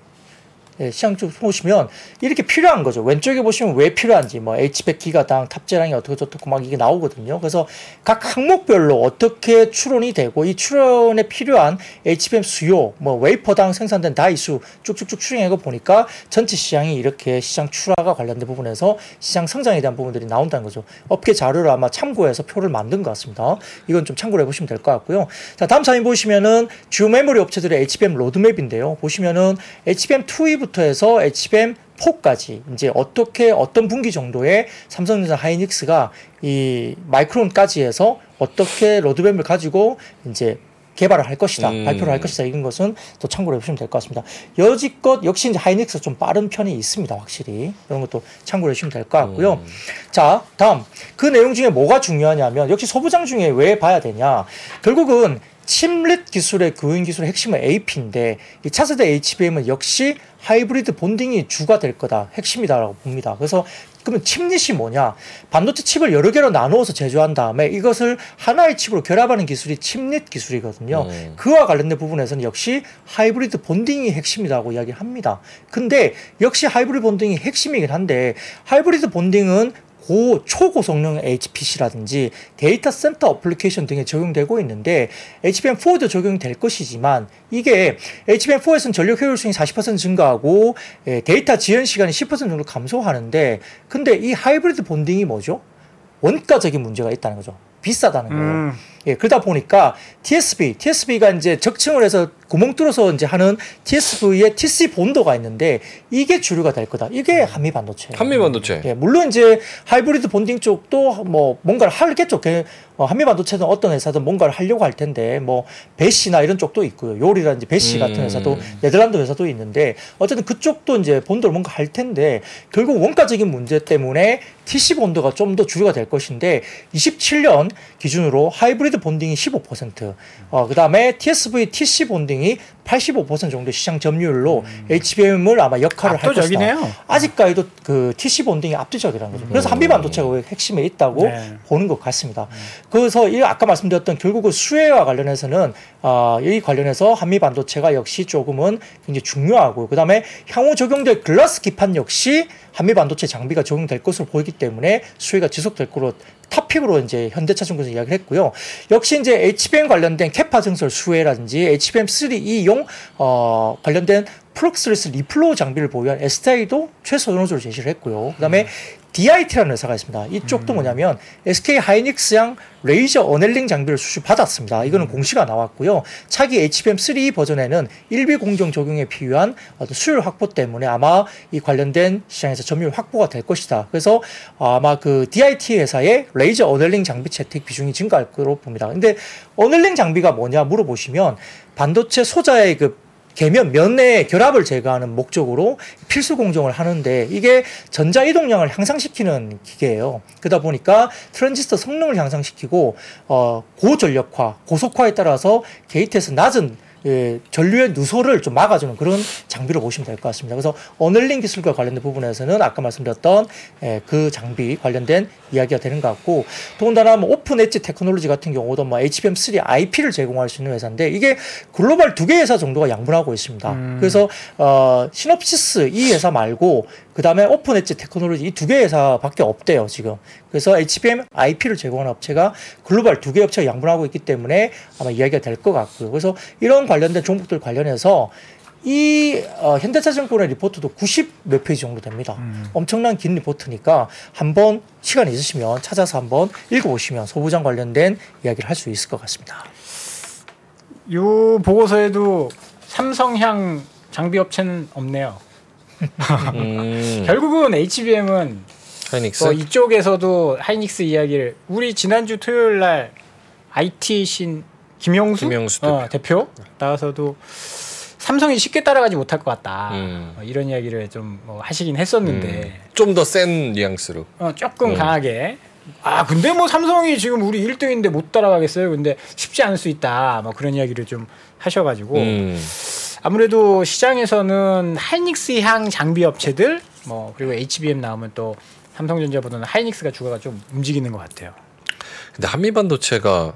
예, 시장 좀 보시면 이렇게 필요한 거죠. 왼쪽에 보시면 왜 필요한지 뭐 H100 기가당 탑재량이 어떻게 저떻고 막 이게 나오거든요. 그래서 각 항목별로 어떻게 추론이 되고 이 추론에 필요한 HBM 수요, 뭐 웨이퍼당 생산된 다이수 쭉쭉쭉 추정해 보니까 전체 시장이 이렇게 시장 출하가 관련된 부분에서 시장 성장에 대한 부분들이 나온다는 거죠. 업계 자료를 아마 참고해서 표를 만든 것 같습니다. 이건 좀 참고를 해보시면 될 것 같고요. 자, 다음 사진 보시면은 주요 메모리 업체들의 HBM 로드맵인데요. 보시면은 HBM2E부터 해서 HBM4까지 이제 어떻게 어떤 분기 정도에 삼성전자 하이닉스가 이 마이크론까지 해서 어떻게 로드맵을 가지고 이제 개발을 할 것이다, 음. 발표를 할 것이다 이런 것은 또 참고를 해보시면 될 것 같습니다. 여지껏 역시 이제 하이닉스 좀 빠른 편이 있습니다, 확실히 이런 것도 참고를 해주시면 될 것 같고요. 음. 자, 다음 그 내용 중에 뭐가 중요하냐면 역시 소부장 중에 왜 봐야 되냐? 결국은 침릿 기술의 교인 기술의 핵심은 AP인데 이 차세대 HBM은 역시 하이브리드 본딩이 주가 될 거다 핵심이다라고 봅니다. 그래서 그러면 chiplet이 뭐냐? 반도체 칩을 여러 개로 나누어서 제조한 다음에 이것을 하나의 칩으로 결합하는 기술이 chiplet 기술이거든요. 음. 그와 관련된 부분에서는 역시 하이브리드 bonding이 핵심이라고 이야기합니다. 근데 역시 하이브리드 bonding이 핵심이긴 한데 하이브리드 bonding은 고 초고 성능 HPC라든지 데이터 센터 어플리케이션 등에 적용되고 있는데 HBM4에도 적용될 것이지만 이게 HBM4에서는 전력 효율성이 40% 증가하고 예, 데이터 지연 시간이 10% 정도 감소하는데 근데 이 하이브리드 bonding이 뭐죠? 원가적인 문제가 있다는 거죠. 비싸다는 거예요. 음. 예, 그러다 보니까 TSV, TSV가 이제 적층을 해서 구멍 뚫어서 이제 하는 TSV의 TC 본도가 있는데 이게 주류가 될 거다. 이게 한미 반도체. 한미 반도체. 예, 물론 이제 하이브리드 bonding 쪽도 뭐 뭔가를 하겠죠. 그, 어, 한미 반도체는 어떤 회사든 뭔가를 하려고 할 텐데 뭐 Besi나 이런 쪽도 있고요. 요리라든지 Besi 음. 같은 회사도 네덜란드 회사도 있는데 어쨌든 그쪽도 이제 bonder를 뭔가 할 텐데 결국 원가적인 문제 때문에 TC 본도가 좀 더 주류가 될 것인데 27년 기준으로 하이브리드 본딩이 15%, 어, 그 다음에 TSV TC 본딩이 85% 정도 시장 점유율로 HBM을 아마 역할을 할 것이다. 아직까지도 그 TC 본딩이 압도적이라는 거죠. 그래서 한미 반도체가 왜 핵심에 있다고 네. 보는 것 같습니다. 그래서 이 아까 말씀드렸던 결국은 수혜와 관련해서는 아, 이 관련해서 한미 반도체가 역시 조금은 굉장히 중요하고 그 다음에 향후 적용될 글라스 기판 역시 한미 반도체 장비가 적용될 것으로 보이기 때문에 수혜가 지속될 거로 top pick으로 이제 현대차증권에서 이야기를 했고요. 역시 이제 HBM 관련된 capa 증설 수혜라든지 HBM3E용 어, 관련된 fluxless reflow 장비를 보유한 STI도 최선호주를 제시를 했고요. 그다음에 DIT라는 회사가 있습니다. 이쪽도 뭐냐면 SK 하이닉스향 레이저 annealing 장비를 수주 받았습니다. 이거는 공시가 나왔고요. 차기 HBM3 버전에는 1b 공정 적용에 필요한 어떤 수율 확보 때문에 아마 이 관련된 시장에서 점유율 확보가 될 것이다. 그래서 아마 그 DIT 회사의 레이저 annealing 장비 채택 비중이 증가할 거로 봅니다. 근데 annealing 장비가 뭐냐 물어보시면 반도체 소자의 그 계면 면의 결함을 제거하는 목적으로 필수 공정을 하는데 이게 전자 이동량을 향상시키는 기계예요. 그러다 보니까 트랜지스터 성능을 향상시키고 어 고전력화, 고속화에 따라서 게이트에서 낮은 예, 전류의 누설을 좀 막아주는 그런 장비로 보시면 될 것 같습니다. 그래서 annealing 기술과 관련된 부분에서는 아까 말씀드렸던 예, 그 장비 관련된 이야기가 되는 것 같고 더군다나 뭐 오픈 엣지 테크놀로지 같은 경우도 뭐 HBM3 IP를 제공할 수 있는 회사인데 이게 글로벌 두 개 회사 정도가 양분하고 있습니다. 그래서 어, 시놉시스 이 회사 말고 그 다음에 오픈 엣지 테크놀로지 이 두 개 회사밖에 없대요 지금. 그래서 HBM IP를 제공하는 업체가 글로벌 두 개 업체가 양분하고 있기 때문에 아마 이야기가 될 것 같고요. 그래서 이런 관련된 종목들 관련해서 이 어, 현대차증권의 리포트도 90 몇 페이지 정도 됩니다. 엄청난 긴 리포트니까 한번 시간이 있으시면 찾아서 한번 읽어보시면 소부장 관련된 이야기를 할 수 있을 것 같습니다. 이 보고서에도 삼성향 장비 업체는 없네요. 음, 결국은 HBM은 하이닉스. 뭐 이쪽에서도 하이닉스 이야기를 우리 지난주 토요일 날 IT 신 김영수, 김영수 어, 대표? 나와서도 삼성이 쉽게 따라가지 못할 것 같다. 음. 어, 이런 이야기를 좀 뭐 하시긴 했었는데. 좀더 센 뉘앙스로. 어, 조금 음. 강하게. 아 근데 뭐 삼성이 지금 우리 1등인데 못 따라가겠어요? 근데 쉽지 않을 수 있다. 뭐 그런 이야기를 좀 하셔가지고. 음, 아무래도 시장에서는 하이닉스 향 장비 업체들 뭐 그리고 HBM 나오면 또 삼성전자보다는 하이닉스가 주가가 좀 움직이는 것 같아요. 근데 한미반도체가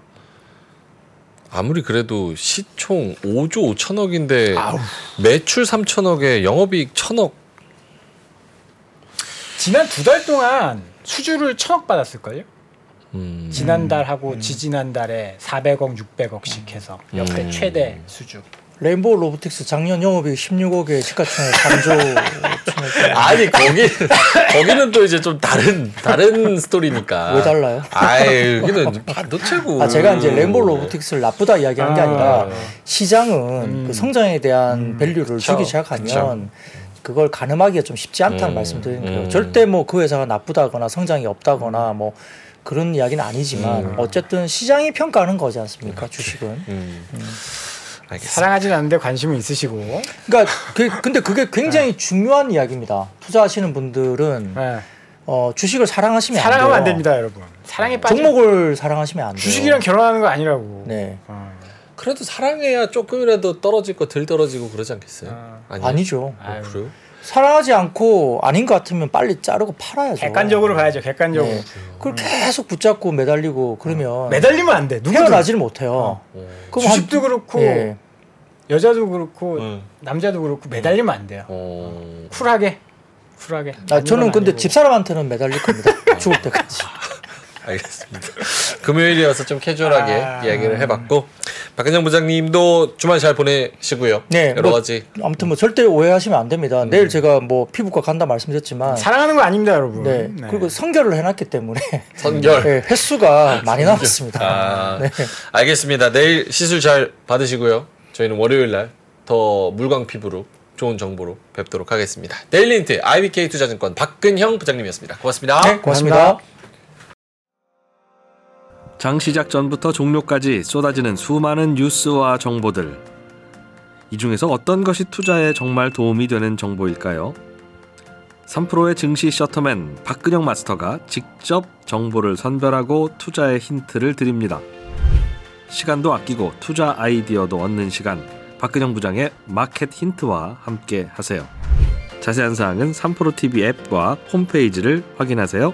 아무리 그래도 시총 5조 5천억인데 아우. 매출 3천억에 영업이익 1천억. 지난 두 달 동안 수주를 천억 받았을걸요? 음, 지난달하고 지지난달에 400억, 600억씩 해서 역대 음. 최대 수주. 레인보우 로보틱스 작년 영업이익 16억에 시가총액 3조 아니 거기 거기는 또 이제 좀 다른 다른 스토리니까. 왜 달라요? 아이 여기는 반도체고. 아 제가 이제 레인보우 로보틱스를 나쁘다 이야기한 게 아. 아니라 시장은 음. 그 성장에 대한 음. 밸류를 주기 그쵸. 시작하면 그걸 가늠하기가 좀 쉽지 않다는 음. 말씀드리는 거예요. 음. 절대 뭐 그 회사가 나쁘다거나 성장이 없다거나 뭐 그런 이야기는 아니지만 음. 어쨌든 시장이 평가하는 거지 않습니까 주식은. 음. 알겠습니다. 사랑하진 않는데 관심은 있으시고. 그러니까 그, 근데 그게 굉장히 중요한 이야기입니다. 투자하시는 분들은 네. 어, 주식을 사랑하시면 안 사랑하면 돼요. 안 됩니다, 여러분. 사랑에 빠져. 종목을 사랑하시면 안 돼요. 주식이랑 결혼하는 거 아니라고. 네. 어. 그래도 사랑해야 조금이라도 떨어질 거 덜 떨어지고 그러지 않겠어요? 아. 아니죠. 어, 그래요? 사랑하지 않고 아닌 것 같으면 빨리 자르고 팔아야죠. 객관적으로 봐야죠, 객관적으로. 네. 그걸 계속 붙잡고 매달리고 그러면 매달리면 안 돼. 누구든. 헤어나지를 못해요. 어. 그럼 한- 주식도 그렇고 예. 여자도 그렇고 음. 남자도 그렇고 매달리면 안 돼요. 어. 쿨하게, 쿨하게. 아, 저는 근데 아니고. 집사람한테는 매달릴 겁니다. 죽을 때까지. 알겠습니다. 금요일이어서 좀 캐주얼하게 아. 이야기를 해봤고 박근영 부장님도 주말 잘 보내시고요. 네, 여러 뭐- 가지 아무튼 뭐 절대 오해하시면 안 됩니다. 내일 제가 뭐 피부과 간다 말씀드렸지만 사랑하는 거 아닙니다, 여러분. 네. 그리고 선결을 해놨기 때문에 선결. 네, 횟수가 많이 남았습니다. 아, 네. 알겠습니다. 내일 시술 잘 받으시고요. 저희는 월요일 날 더 물광 피부로 좋은 정보로 뵙도록 하겠습니다. 데일리힌트 IBK 투자증권 박근형 부장님이었습니다. 고맙습니다. 네, 고맙습니다. 장 시작 전부터 종료까지 쏟아지는 수많은 뉴스와 정보들. 이 중에서 어떤 것이 투자에 정말 도움이 되는 정보일까요? 3프로의 증시 셔터맨 박근형 마스터가 직접 정보를 선별하고 투자의 힌트를 드립니다. 시간도 아끼고 투자 아이디어도 얻는 시간. 박근영 부장의 마켓 힌트와 함께 하세요. 자세한 사항은 3프로 TV 앱과 홈페이지를 확인하세요.